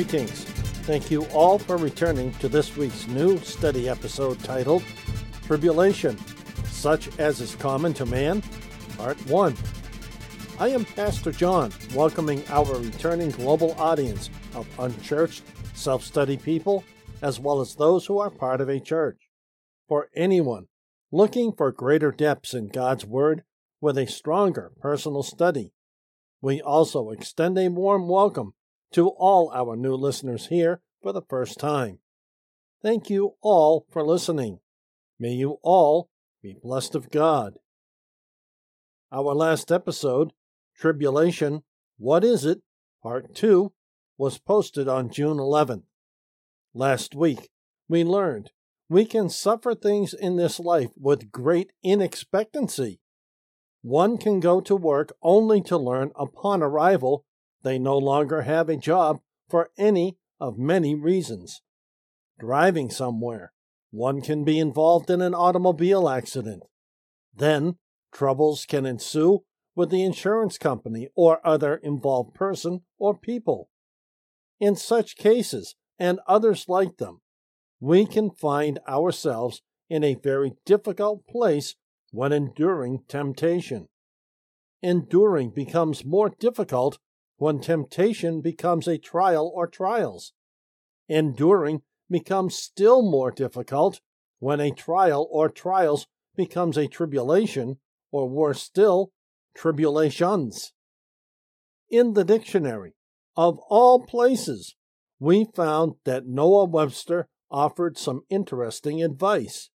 Greetings. Thank you all for returning to this week's new study episode titled Tribulation, Such as is Common to Man, Part 1. I am Pastor John, welcoming our returning global audience of unchurched, self study people, as well as those who are part of a church. For anyone looking for greater depths in God's Word with a stronger personal study, we also extend a warm welcome to all our new listeners here for the first time. Thank you all for listening. May you all be blessed of God. Our last episode, Tribulation What Is It? Part 2, was posted on June 11th. Last week, we learned we can suffer things in this life with great inexpectancy. One can go to work only to learn upon arrival they no longer have a job for any of many reasons. Driving somewhere, one can be involved in an automobile accident. Then, troubles can ensue with the insurance company or other involved person or people. In such cases, and others like them, we can find ourselves in a very difficult place when enduring temptation. Enduring becomes more difficult when temptation becomes a trial or trials. Enduring becomes still more difficult when a trial or trials becomes a tribulation, or worse still, tribulations. In the dictionary, of all places, we found that Noah Webster offered some interesting advice.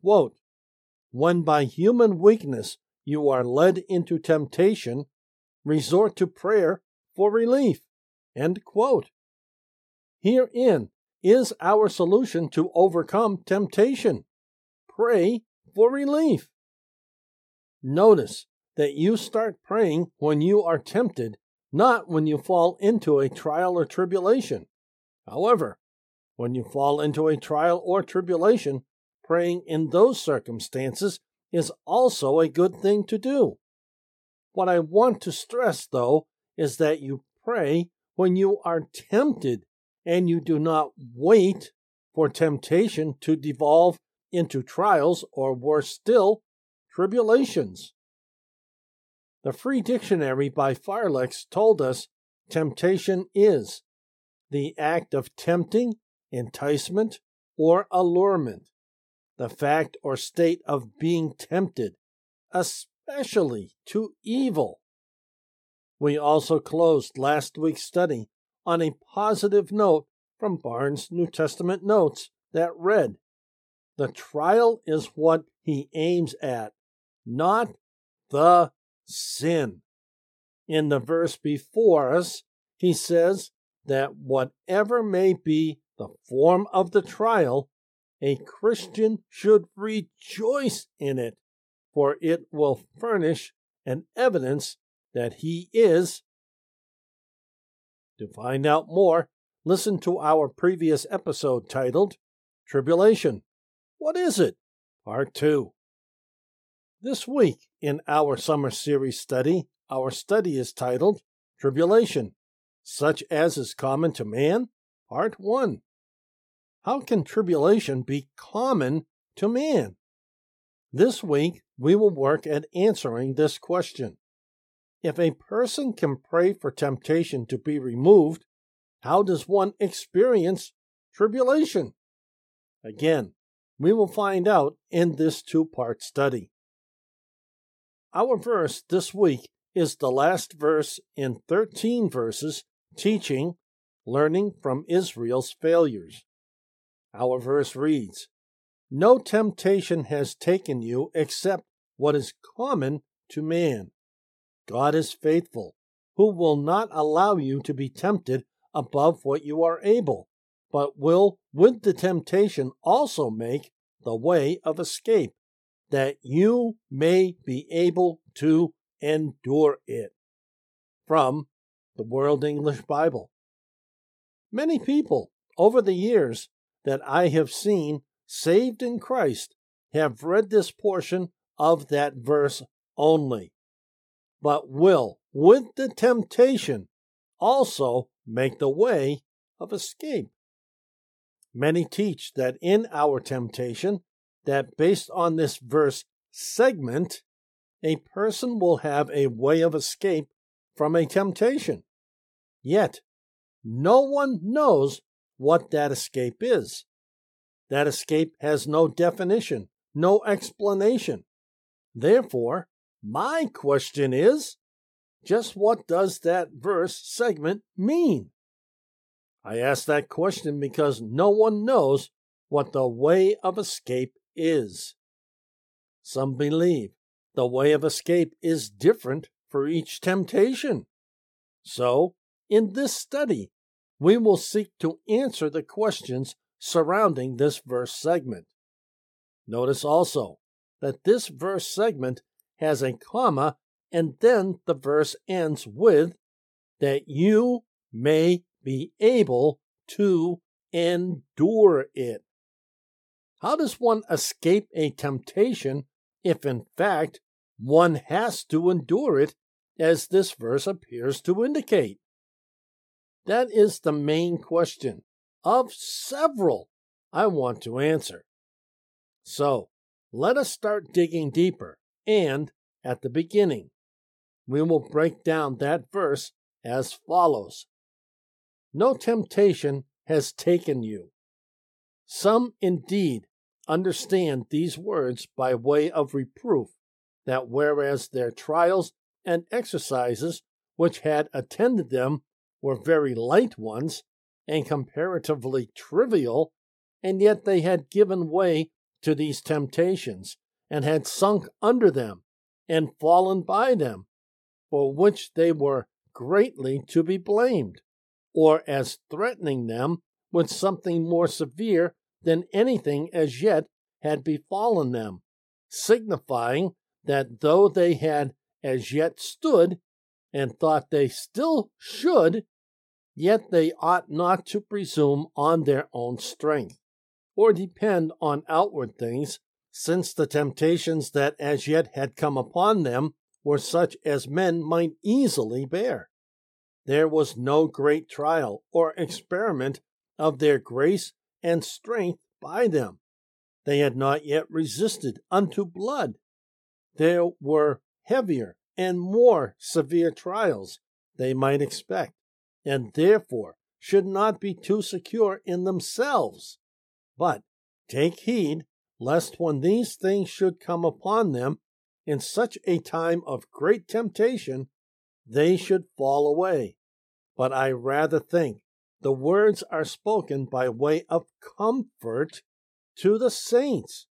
Quote, when by human weakness you are led into temptation, resort to prayer for relief. End quote. Herein is our solution to overcome temptation. Pray for relief. Notice that you start praying when you are tempted, not when you fall into a trial or tribulation. However, when you fall into a trial or tribulation, praying in those circumstances is also a good thing to do. What I want to stress, though, is that you pray when you are tempted and you do not wait for temptation to devolve into trials or worse still, tribulations. The Free Dictionary by Farlex told us temptation is the act of tempting, enticement, or allurement, the fact or state of being tempted, especially to evil. We also closed last week's study on a positive note from Barnes' New Testament notes that read, The trial is what he aims at, not the sin. In the verse before us, he says that whatever may be the form of the trial, a Christian should rejoice in it, for it will furnish an evidence that he is. To find out more, listen to our previous episode titled Tribulation. What is it? Part 2. This week in our summer series study, our study is titled Tribulation, such as is common to man, Part 1. How can tribulation be common to man? This week, we will work at answering this question. If a person can pray for temptation to be removed, how does one experience tribulation? Again, we will find out in this two part study. Our verse this week is the last verse in 13 verses teaching learning from Israel's failures. Our verse reads No temptation has taken you except what is common to man. God is faithful, who will not allow you to be tempted above what you are able, but will with the temptation also make the way of escape, that you may be able to endure it. From the World English Bible. Many people over the years that I have seen saved in Christ have read this portion of that verse only but will, with the temptation, also make the way of escape. Many teach that in our temptation, that based on this verse segment, a person will have a way of escape from a temptation. Yet, no one knows what that escape is. That escape has no definition, no explanation. Therefore, my question is just what does that verse segment mean? I ask that question because no one knows what the way of escape is. Some believe the way of escape is different for each temptation. So, in this study, we will seek to answer the questions surrounding this verse segment. Notice also that this verse segment has a comma and then the verse ends with that you may be able to endure it. How does one escape a temptation if, in fact, one has to endure it, as this verse appears to indicate? That is the main question of several I want to answer. So, let us start digging deeper, and at the beginning, we will break down that verse as follows No temptation has taken you. Some indeed understand these words by way of reproof, that whereas their trials and exercises which had attended them were very light ones and comparatively trivial, and yet they had given way to these temptations and had sunk under them and fallen by them, for which they were greatly to be blamed, or as threatening them with something more severe than anything as yet had befallen them, signifying that though they had as yet stood, and thought they still should, yet they ought not to presume on their own strength, or depend on outward things, since the temptations that as yet had come upon them were such as men might easily bear. There was no great trial or experiment of their grace and strength by them. They had not yet resisted unto blood. There were heavier and more severe trials they might expect and therefore should not be too secure in themselves. But take heed lest when these things should come upon them in such a time of great temptation, they should fall away. But I rather think the words are spoken by way of comfort to the saints,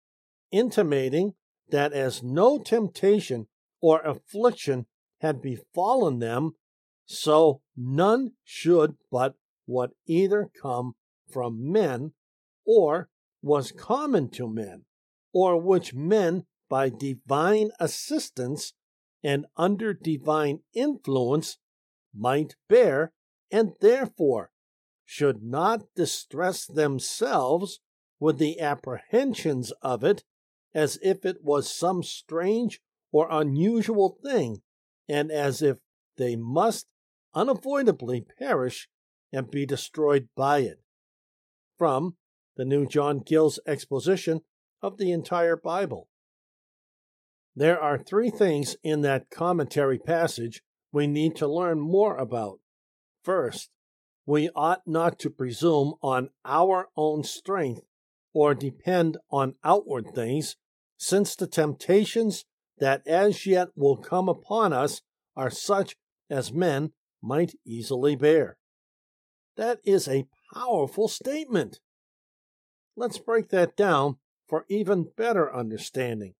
intimating that as no temptation or affliction had befallen them so none should but what either come from men, or was common to men, or which men by divine assistance and under divine influence might bear, and therefore should not distress themselves with the apprehensions of it as if it was some strange or unusual thing, and as if they must unavoidably perish and be destroyed by it. From the New John Gill's exposition of the entire Bible. There are three things in that commentary passage we need to learn more about. First, we ought not to presume on our own strength or depend on outward things, since the temptations that as yet will come upon us are such as men might easily bear. That is a powerful statement. Let's break that down for even better understanding.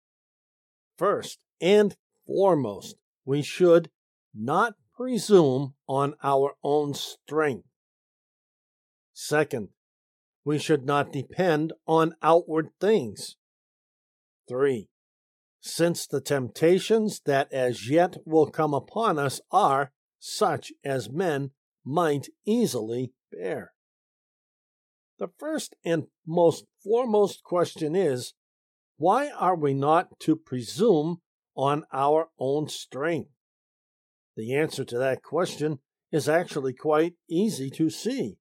First and foremost, we should not presume on our own strength. Second, we should not depend on outward things. 3. Since the temptations that as yet will come upon us are, such as men might easily bear. The first and most foremost question is why are we not to presume on our own strength? The answer to that question is actually quite easy to see.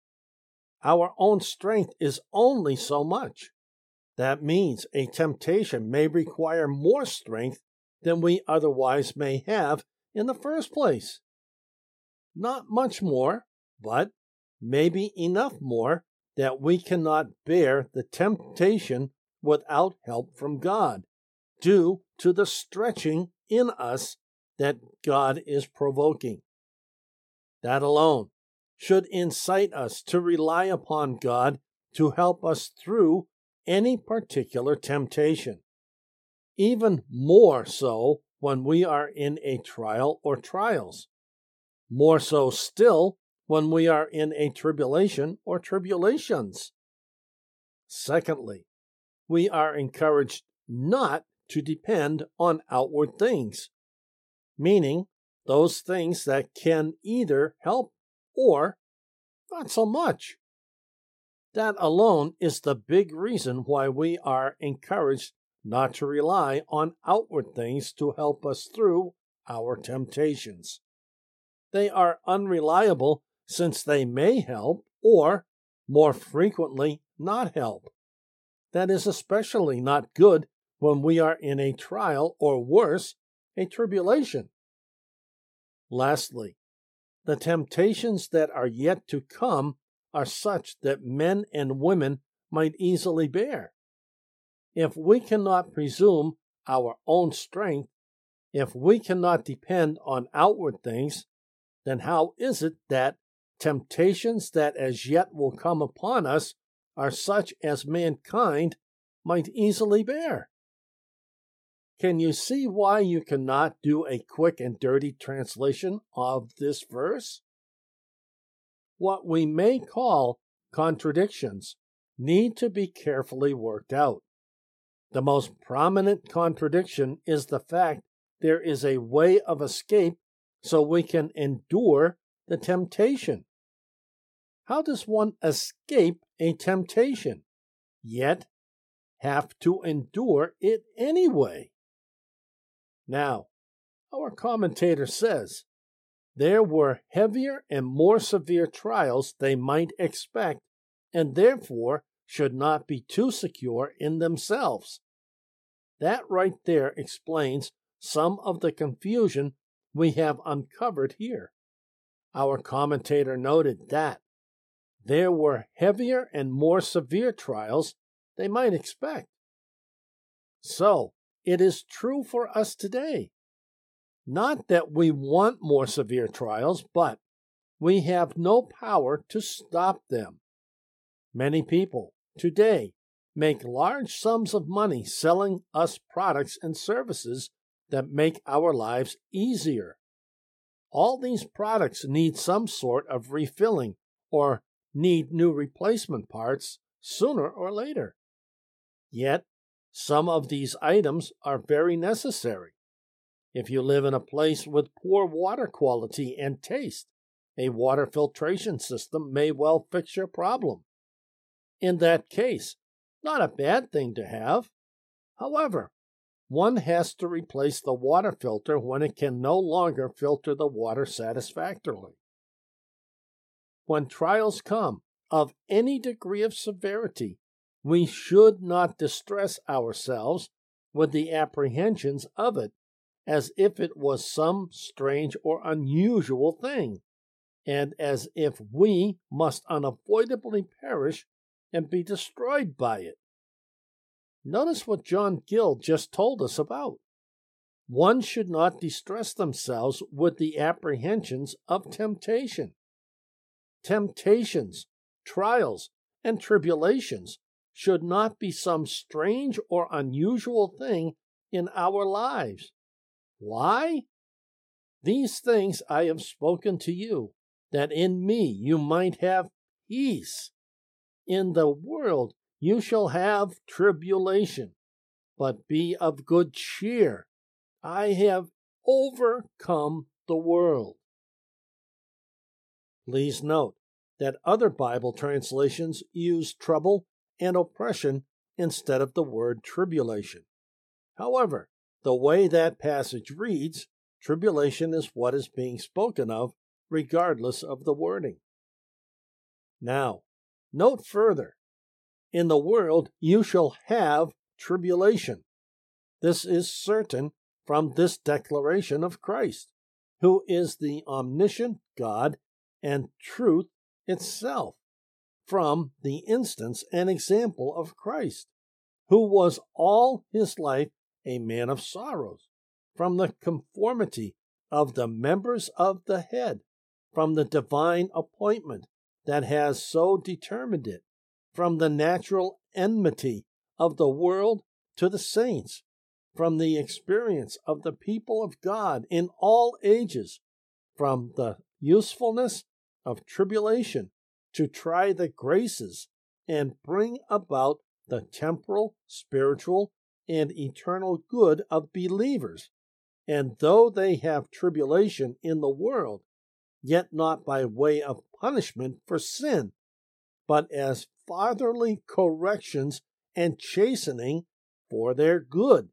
our own strength is only so much. That means a temptation may require more strength than we otherwise may have in the first place. Not much more, but maybe enough more that we cannot bear the temptation without help from God, due to the stretching in us that God is provoking. That alone should incite us to rely upon God to help us through any particular temptation. Even more so when we are in a trial or trials. More so still when we are in a tribulation or tribulations. Secondly, we are encouraged not to depend on outward things, meaning those things that can either help or not so much. That alone is the big reason why we are encouraged not to rely on outward things to help us through our temptations. They are unreliable since they may help or, more frequently, not help. That is especially not good when we are in a trial or worse, a tribulation. Lastly, the temptations that are yet to come are such that men and women might easily bear. If we cannot presume our own strength, if we cannot depend on outward things, then how is it that temptations that as yet will come upon us are such as mankind might easily bear? Can you see why you cannot do a quick and dirty translation of this verse? What we may call contradictions need to be carefully worked out. The most prominent contradiction is the fact there is a way of escape so we can endure the temptation. How does one escape a temptation, yet have to endure it anyway? Now, our commentator says there were heavier and more severe trials they might expect, and therefore should not be too secure in themselves. That right there explains some of the confusion we have uncovered here. Our commentator noted that there were heavier and more severe trials they might expect. So, it is true for us today. Not that we want more severe trials, but we have no power to stop them. Many people today make large sums of money selling us products and services that make our lives easier. All these products need some sort of refilling or need new replacement parts sooner or later. Yet some of these items are very necessary. If you live in a place with poor water quality and taste, a water filtration system may well fix your problem. In that case, not a bad thing to have. However, one has to replace the water filter when it can no longer filter the water satisfactorily. When trials come of any degree of severity, we should not distress ourselves with the apprehensions of it as if it was some strange or unusual thing, and as if we must unavoidably perish and be destroyed by it. Notice what John Gill just told us about. One should not distress themselves with the apprehensions of temptation. Temptations, trials, and tribulations should not be some strange or unusual thing in our lives. Why? These things I have spoken to you, that in me you might have peace. In the world you shall have tribulation, but be of good cheer. I have overcome the world. Please note that other Bible translations use trouble and oppression instead of the word tribulation. However, the way that passage reads, tribulation is what is being spoken of, regardless of the wording. Now, Note further In the world you shall have tribulation. This is certain from this declaration of Christ, who is the omniscient God and truth itself, from the instance and example of Christ, who was all his life a man of sorrows, from the conformity of the members of the head, from the divine appointment that has so determined it, from the natural enmity of the world to the saints, from the experience of the people of God in all ages, from the usefulness of tribulation to try the graces and bring about the temporal, spiritual, and eternal good of believers. And though they have tribulation in the world, yet not by way of punishment for sin, but as fatherly corrections and chastening for their good,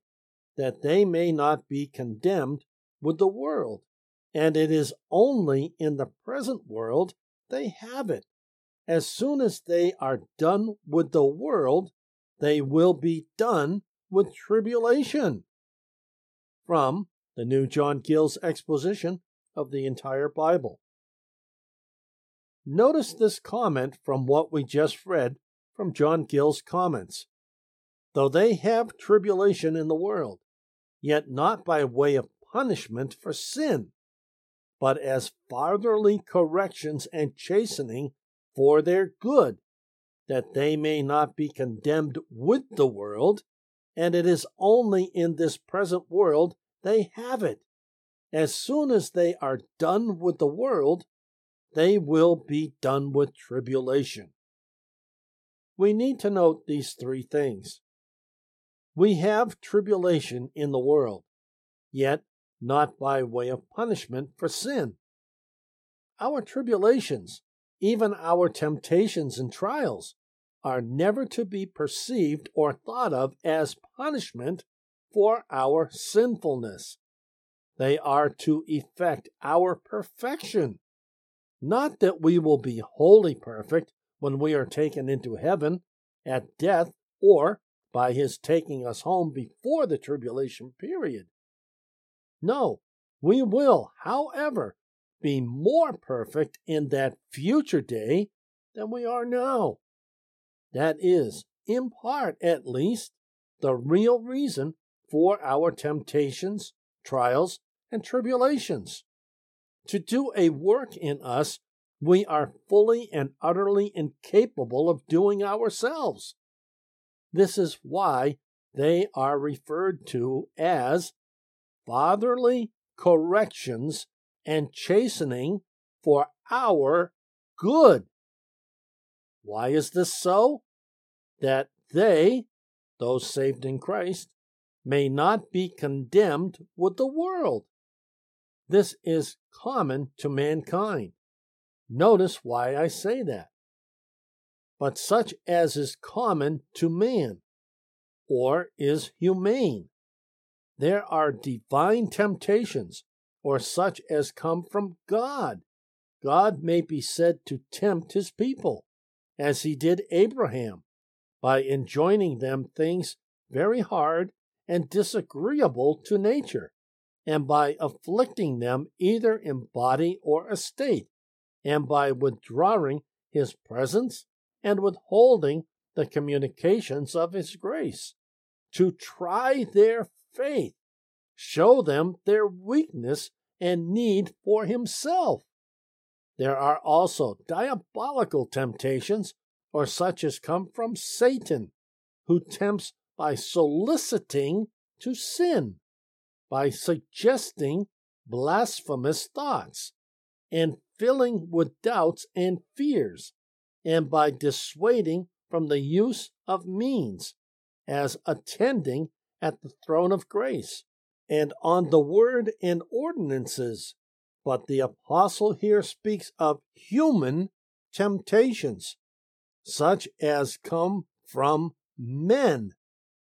that they may not be condemned with the world. And it is only in the present world they have it. As soon as they are done with the world, they will be done with tribulation. From the New John Gill's exposition of the entire Bible. Notice this comment from what we just read from John Gill's comments. Though they have tribulation in the world, yet not by way of punishment for sin, but as fatherly corrections and chastening for their good, that they may not be condemned with the world, and it is only in this present world they have it. As soon as they are done with the world, they will be done with tribulation. We need to note these three things. We have tribulation in the world, yet not by way of punishment for sin. Our tribulations, even our temptations and trials, are never to be perceived or thought of as punishment for our sinfulness. They are to effect our perfection. Not that we will be wholly perfect when we are taken into heaven at death or by his taking us home before the tribulation period. No, we will, however, be more perfect in that future day than we are now. That is, in part at least, the real reason for our temptations, trials, and tribulations. To do a work in us we are fully and utterly incapable of doing ourselves. This is why they are referred to as fatherly corrections and chastening for our good. Why is this so? That they, those saved in Christ, may not be condemned with the world. This is common to mankind. Notice why I say that. But such as is common to man, or is humane. There are divine temptations, or such as come from God. God may be said to tempt his people, as he did Abraham, by enjoining them things very hard and disagreeable to nature, and by afflicting them either in body or estate, and by withdrawing his presence and withholding the communications of his grace, to try their faith, show them their weakness and need for himself. There are also diabolical temptations, or such as come from Satan, who tempts by soliciting to sin, by suggesting blasphemous thoughts, and filling with doubts and fears, and by dissuading from the use of means, as attending at the throne of grace, and on the word and ordinances. But the apostle here speaks of human temptations, such as come from men,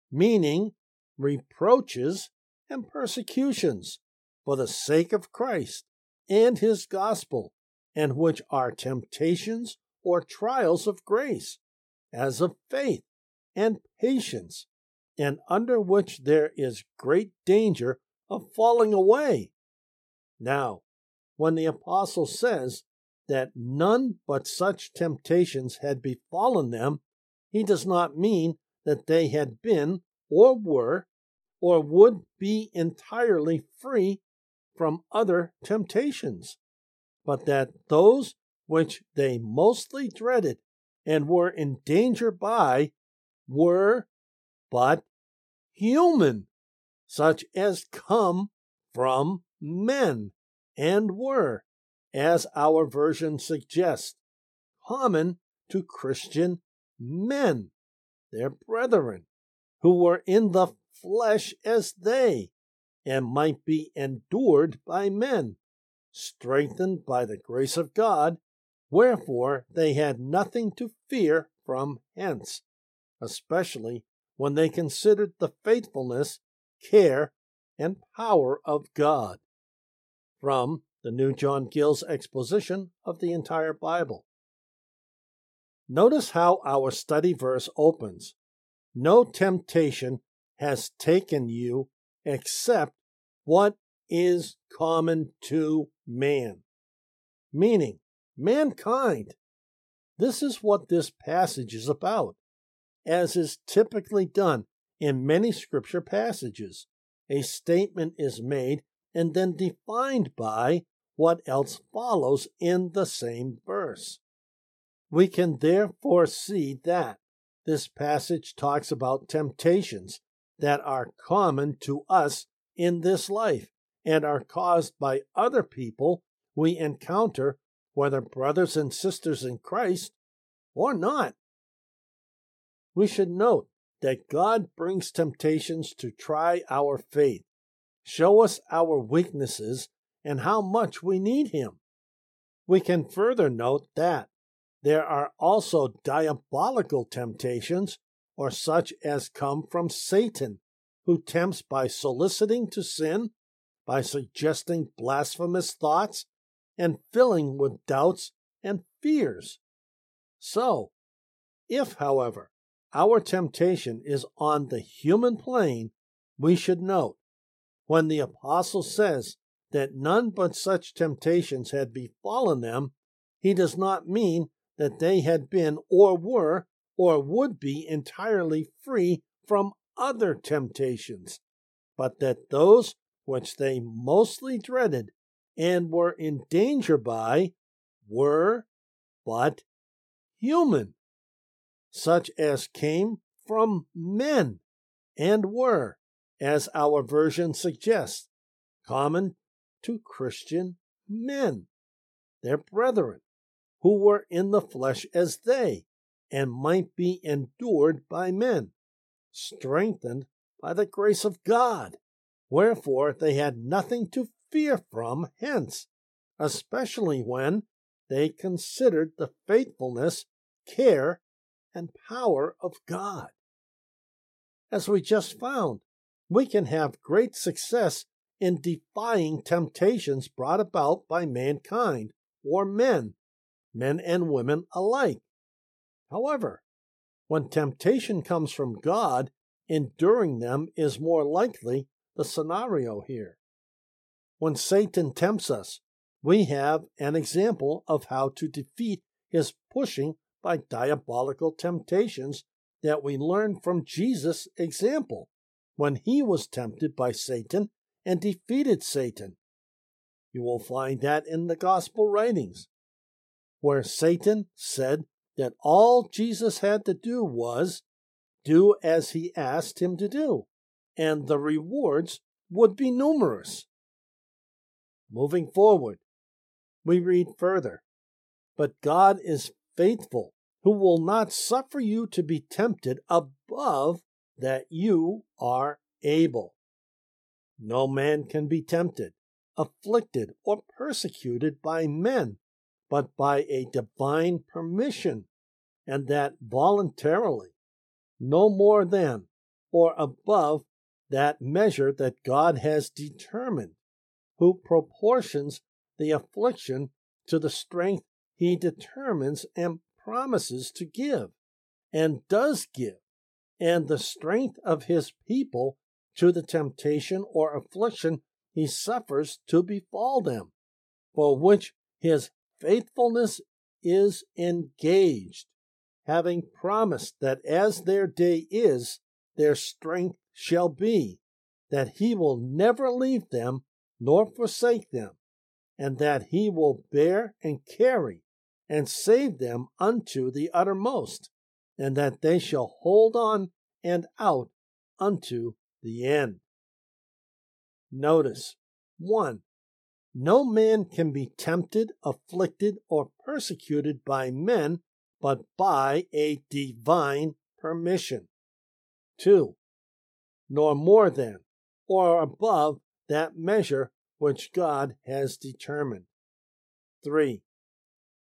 meaning reproaches and persecutions for the sake of Christ and his gospel, and which are temptations or trials of grace, as of faith and patience, and under which there is great danger of falling away. Now, when the apostle says that none but such temptations had befallen them, he does not mean that they had been, or were, or would be entirely free from other temptations, but that those which they mostly dreaded and were in danger by were but human, such as come from men, and were, as our version suggests, common to Christian men, their brethren, who were in the flesh as they, and might be endured by men, strengthened by the grace of God, wherefore they had nothing to fear from hence, especially when they considered the faithfulness, care, and power of God. From the New John Gill's exposition of the entire Bible. Notice how our study verse opens No temptation has taken you except what is common to man. Meaning, mankind. This is what this passage is about, as is typically done in many scripture passages. A statement is made and then defined by what else follows in the same verse. We can therefore see that this passage talks about temptations that are common to us in this life and are caused by other people we encounter, whether brothers and sisters in Christ or not. We should note that God brings temptations to try our faith, show us our weaknesses, and how much we need Him. We can further note that there are also diabolical temptations, or such as come from Satan, who tempts by soliciting to sin, by suggesting blasphemous thoughts, and filling with doubts and fears. So, if, however, our temptation is on the human plane, we should note when the apostle says that none but such temptations had befallen them, he does not mean that they had been or were or would be entirely free from other temptations, but that those which they mostly dreaded and were in danger by were but human, such as came from men and were, as our version suggests, common to Christian men, their brethren, who were in the flesh as they, and might be endured by men, strengthened by the grace of God. Wherefore they had nothing to fear from hence, especially when they considered the faithfulness, care, and power of God. As we just found, we can have great success in defying temptations brought about by mankind or men, men and women alike. However, when temptation comes from God, enduring them is more likely the scenario here. When Satan tempts us, we have an example of how to defeat his pushing by diabolical temptations that we learn from Jesus' example when he was tempted by Satan and defeated Satan. You will find that in the Gospel writings, where Satan said that all Jesus had to do was do as he asked him to do, and the rewards would be numerous. Moving forward, we read further But God is faithful, who will not suffer you to be tempted above that you are able. No man can be tempted, afflicted, or persecuted by men, but by a divine permission, and that voluntarily, no more than or above that measure that God has determined, who proportions the affliction to the strength he determines and promises to give and does give, and the strength of his people to the temptation or affliction he suffers to befall them, for which his faithfulness is engaged, having promised that as their day is, their strength shall be, that he will never leave them nor forsake them, and that he will bear and carry and save them unto the uttermost, and that they shall hold on and out unto the end. Notice 1. No man can be tempted, afflicted, or persecuted by men but by a divine permission. 2. Nor more than, or above that measure which God has determined. 3.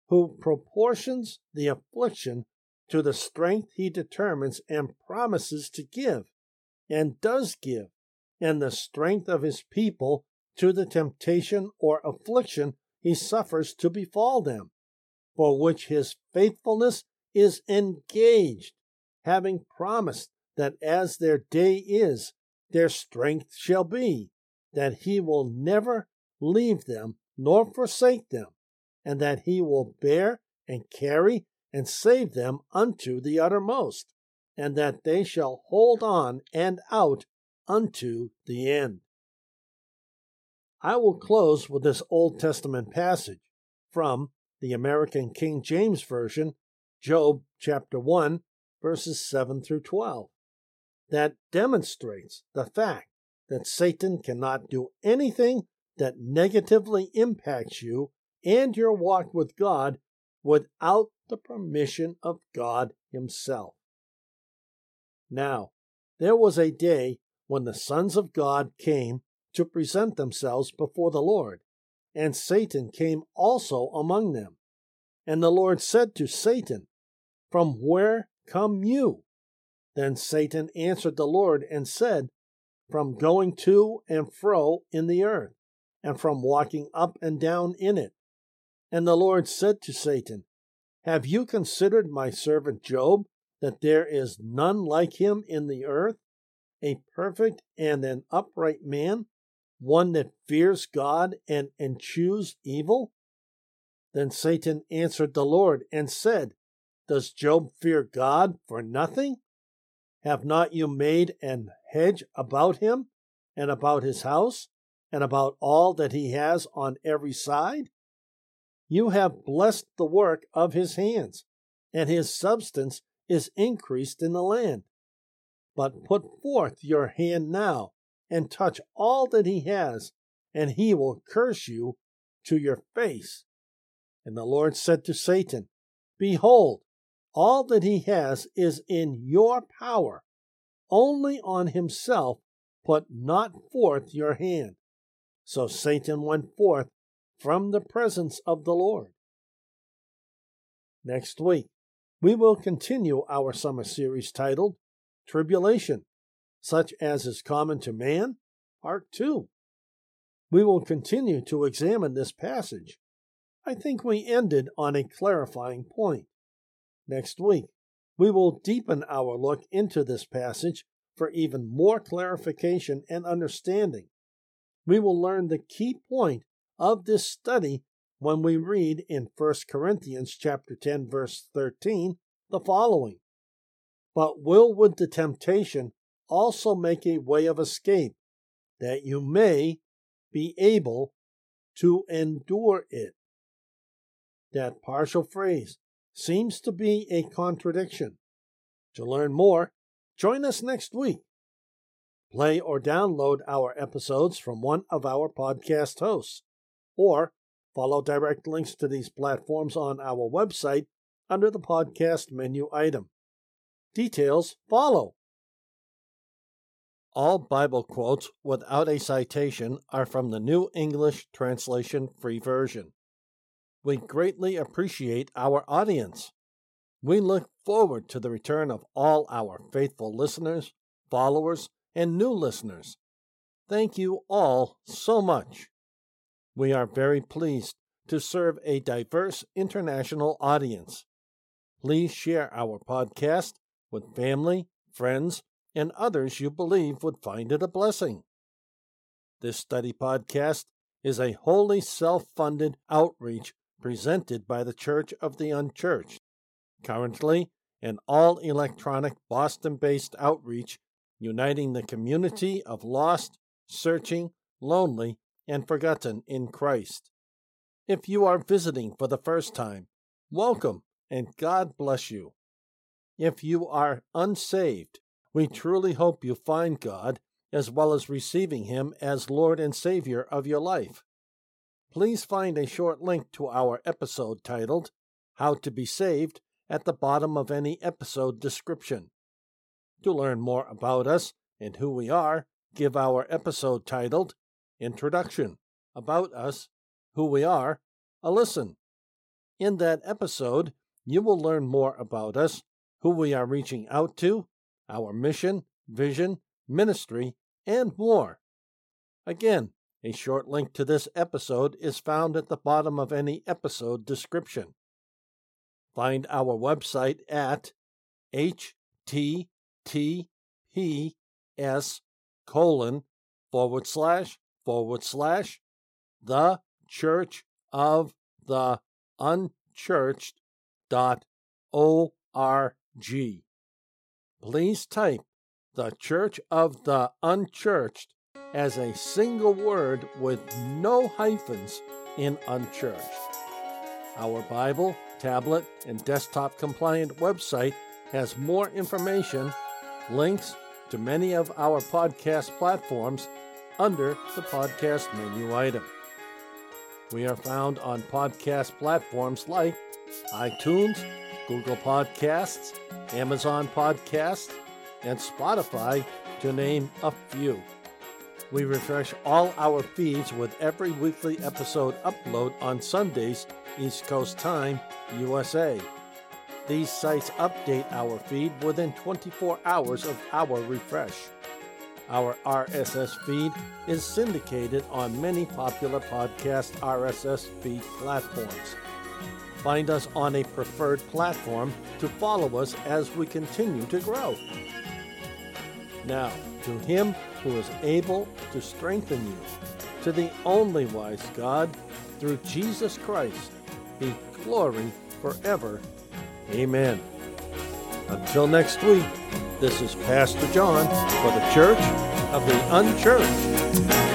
Who proportions the affliction to the strength he determines and promises to give, and does give, and the strength of his people to the temptation or affliction he suffers to befall them, for which his faithfulness is engaged, having promised that as their day is, their strength shall be, that he will never leave them nor forsake them, and that he will bear and carry and save them unto the uttermost, and that they shall hold on and out unto the end. I will close with this Old Testament passage from the American King James Version, Job chapter 1, verses 7 through 12, that demonstrates the fact that Satan cannot do anything that negatively impacts you and your walk with God without the permission of God Himself. Now, there was a day when the sons of God came to present themselves before the Lord, and Satan came also among them. And the Lord said to Satan, From where come you? Then Satan answered the Lord and said, From going to and fro in the earth, and from walking up and down in it. And the Lord said to Satan, Have you considered my servant Job, that there is none like him in the earth, a perfect and an upright man, one that fears God and eschews evil? Then Satan answered the Lord and said, Does Job fear God for nothing? Have not you made an hedge about him, and about his house, and about all that he has on every side? You have blessed the work of his hands, and his substance is increased in the land. But mm. put forth your hand now, and touch all that he has, and he will curse you to your face. And the Lord said to Satan, Behold, all that he has is in your power. Only on himself put not forth your hand. So Satan went forth from the presence of the Lord. Next week, we will continue our summer series titled Tribulation such as is common to man? Part 2. We will continue to examine this passage. I think we ended on a clarifying point. Next week, we will deepen our look into this passage for even more clarification and understanding. We will learn the key point of this study when we read in 1 Corinthians chapter 10 verse 13 the following. But will with the temptation also make a way of escape, that you may be able to endure it. That partial phrase seems to be a contradiction. To learn more, join us next week. Play or download our episodes from one of our podcast hosts, or follow direct links to these platforms on our website under the podcast menu item. Details follow. All Bible quotes without a citation are from the New English Translation Free Version. We greatly appreciate our audience. We look forward to the return of all our faithful listeners, followers, and new listeners. Thank you all so much. We are very pleased to serve a diverse international audience. Please share our podcast with family, friends, and others you believe would find it a blessing. This study podcast is a wholly self funded outreach presented by the Church of the Unchurched, currently an all electronic Boston based outreach uniting the community of lost, searching, lonely, and forgotten in Christ. If you are visiting for the first time, welcome and God bless you. If you are unsaved, we truly hope you find God as well as receiving Him as Lord and Savior of your life. Please find a short link to our episode titled How to Be Saved at the bottom of any episode description. To learn more about us and who we are, give our episode titled Introduction About Us, Who We Are, a listen. In that episode, you will learn more about us, who we are reaching out to, our mission, vision, ministry, and more. Again, a short link to this episode is found at the bottom of any episode description. Find our website at https colon forward slash forward slash the church of the unchurched dot org. Please type the Church of the Unchurched as a single word with no hyphens in unchurched. Our Bible, tablet, and desktop compliant website has more information, links to many of our podcast platforms under the podcast menu item. We are found on podcast platforms like iTunes, Google Podcasts, Amazon Podcasts, and Spotify, to name a few. We refresh all our feeds with every weekly episode upload on Sundays, East Coast Time, USA. These sites update our feed within 24 hours of our refresh. Our RSS feed is syndicated on many popular podcast RSS feed platforms. Find us on a preferred platform to follow us as we continue to grow. Now, to Him who is able to strengthen you, to the only wise God, through Jesus Christ, be glory forever. Amen. Until next week, this is Pastor John for the Church of the Unchurched.